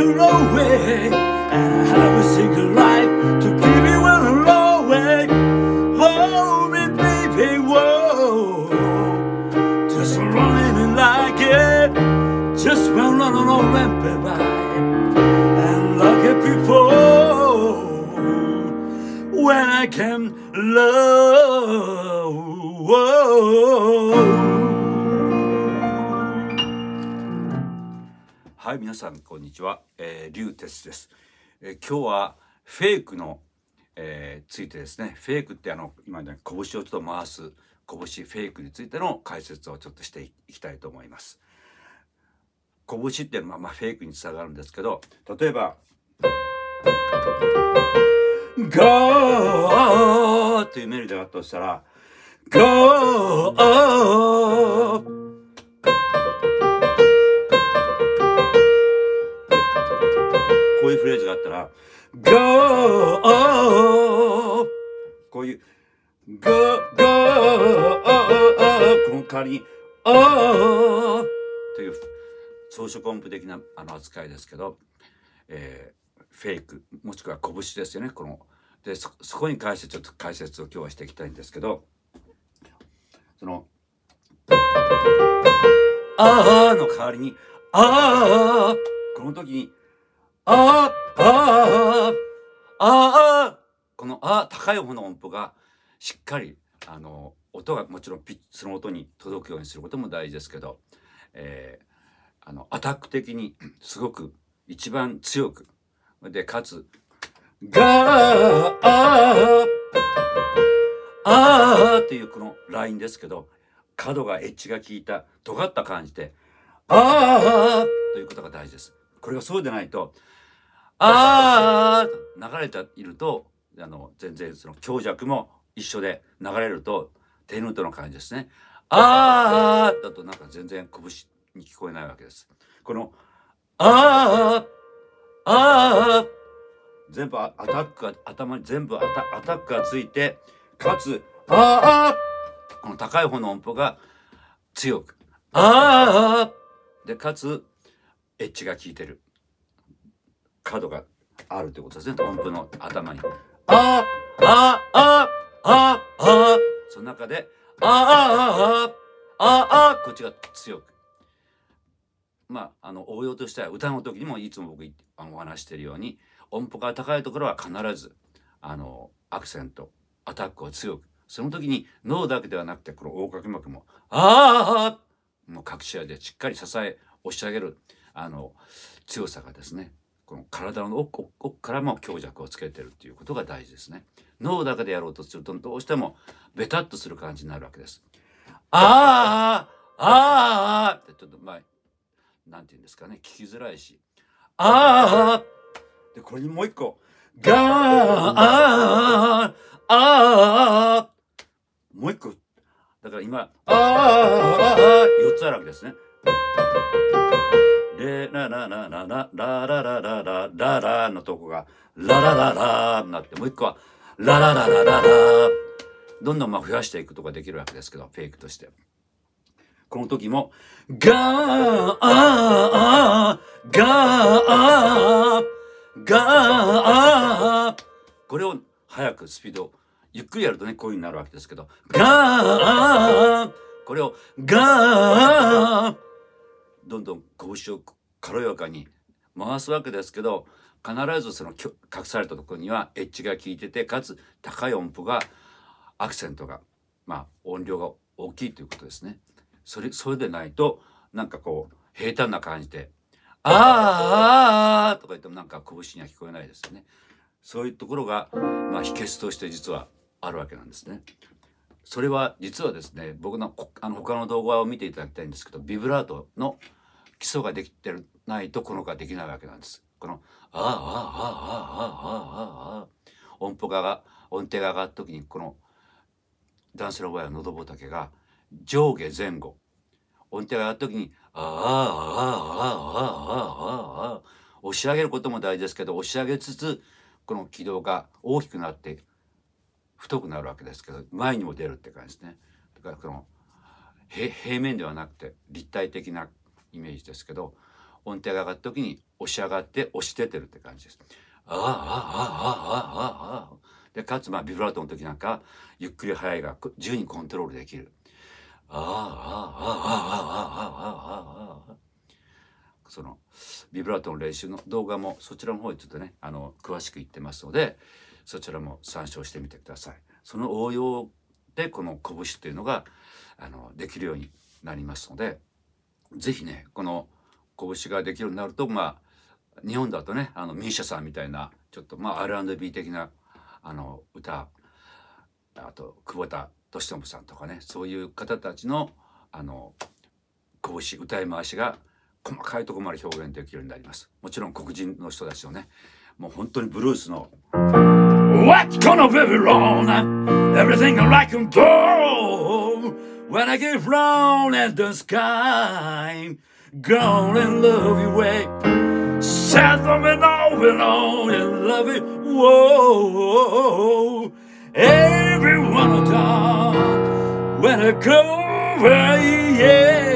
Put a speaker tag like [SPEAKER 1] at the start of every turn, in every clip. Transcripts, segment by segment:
[SPEAKER 1] to know way and I have a single life to keep you on the low way. Hold me, baby, whoa. Just running like it, just run on and on rampant by and look at people when I can love. はい、皆さんこんにちは、えー、リュウテスです、えー、今日はフェイクの、えー、ついてですね、フェイクってあの今ね拳をちょっと回す拳フェイクについての解説をちょっとしていきたいと思います。拳っていうのはまあフェイクにつながるんですけど、例えば。ゴーっていうメロディーがあったとしたら、ゴーフレーズがあったら、ゴーこういう、ゴーゴーこの代わりに、おーという装飾音符的なあの扱いですけど、えー、フェイクもしくは拳ですよねこの。でそこに関してちょっと解説を今日はしていきたいんですけどその「あー」の代わりに「あー」この時に「あー」「あ」「あ」この「あ」高い方の音符がしっかりあの音がもちろんピッその音に届くようにすることも大事ですけど、えー、あのアタック的にすごく一番強くでかつガーあーっていうこのラインですけど角がエッジが効いた尖った感じであーということが大事ですこれがそうでないとあー流れているとあの全然その強弱も一緒で流れるとテヌートの感じですねあーだとなんか全然拳に聞こえないわけです。このああああ全部アタックが頭に全部アタアタックがついてかつああこの高い方の音符が強くああでかつエッジが効いてる角があるということですね。音符の頭に。ああああああ。その中でああああこっちが強く。まあ、あの応用としては歌の時にもいつも僕あのお話しているように音符が高いところは必ずあのアクセントアタックを強く。その時に脳だけではなくてこの横隔膜も「ああ!」もう隠し合いでしっかり支え押し上げるあの強さがですねこの体の奥奥からも強弱をつけてるっていうことが大事ですね。脳だけでやろうとするとどうしてもベタっとする感じになるわけです。ああああってちょっとまあなんて言うんですかね。聞きづらいし。ああでこれにもう一個。ガーああもう一個。だから今ああ四つあるわけですねレララララララララララララのとこがララララになってもう一個はララララララどんどんまあ増やしていくとができるわけですけどフェイクとして。この時も、ガーアー、ガーアー、ガーアー、これを早くスピード、ゆっくりやるとね、こういう風になるわけですけど、ガーアー、これをガーアー、どんどん拳を軽やかに回すわけですけど、必ずその隠されたところにはエッジが効いてて、かつ高い音符が、アクセントが、まあ音量が大きいということですね。それそれでないとなんかこう平坦な感じで「あーあー」とか言ってもなんか拳には聞こえないですよね。そういうところが、まあ、秘訣として実はあるわけなんですね。それは実はですね僕のあの他の動画を見ていただきたいんですけどビブラートの基礎ができてないとこのができないわけなんです。この「あーあーあああああ」音符が音程が上がった時にこの男性の場合は喉仏が上下前後音程が上がった時に「ああああああああああ押し上げることも大事ですけど押し上げつつこの軌道が大きくなって太くなるわけですけど前にも出るって感じですね。だからこの平面ではなくて立体的なイメージですけど音程が上がった時に押し上がって押し出てるって感じです。ああああああああでかつまあビブラートの時なんかゆっくり速いが自由にコントロールできる。ああああああああああああそのビブラートの練習の動画もそちらの方にちょっとねあの詳しく言ってますのでそちらも参照してみてください。その応用でこの拳っていうのがあのできるようになりますので是非ねこの拳ができるようになるとまあ日本だとねあのミーシャさんみたいなちょっとまあ R&B 的なあの歌あと久保田利友さんとかねそういう方たちのあの拳歌い回しが細かいところまで表現できるようになりますもちろん黒人の人たちのねもう本当にブルースの What's gonna be wrong? Everything like a ball When I get round at the sky Gonna love you way Sad for me now and on and love it Whoa Everyone will come When I go away yeah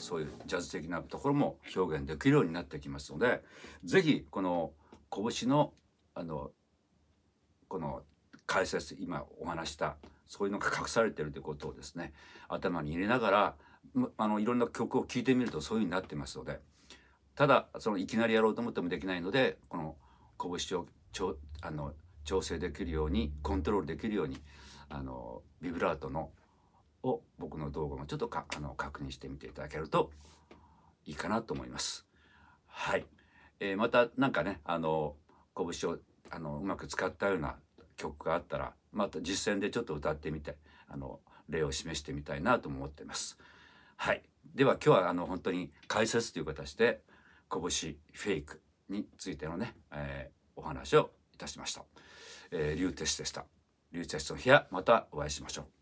[SPEAKER 1] そういうジャズ的なところも表現できるようになってきますので是非この拳のあのこの解説今お話したそういうのが隠されてるということをですね頭に入れながらあのいろんな曲を聴いてみるとそういうふうになってますのでただそのいきなりやろうと思ってもできないのでこの拳をちょあの調整できるようにコントロールできるようにあのビブラートのを僕の動画もちょっとかあの確認してみていただけるといいかなと思います。はい、えー、また何かねあの拳をあのうまく使ったような曲があったらまた実践でちょっと歌ってみてあの例を示してみたいなと思ってます。はい、では今日はあの本当に解説という形で拳フェイクについてのね、えー、お話をいたしました。えー、リュウテスでした。リュウテスの日はまたお会いしましょう。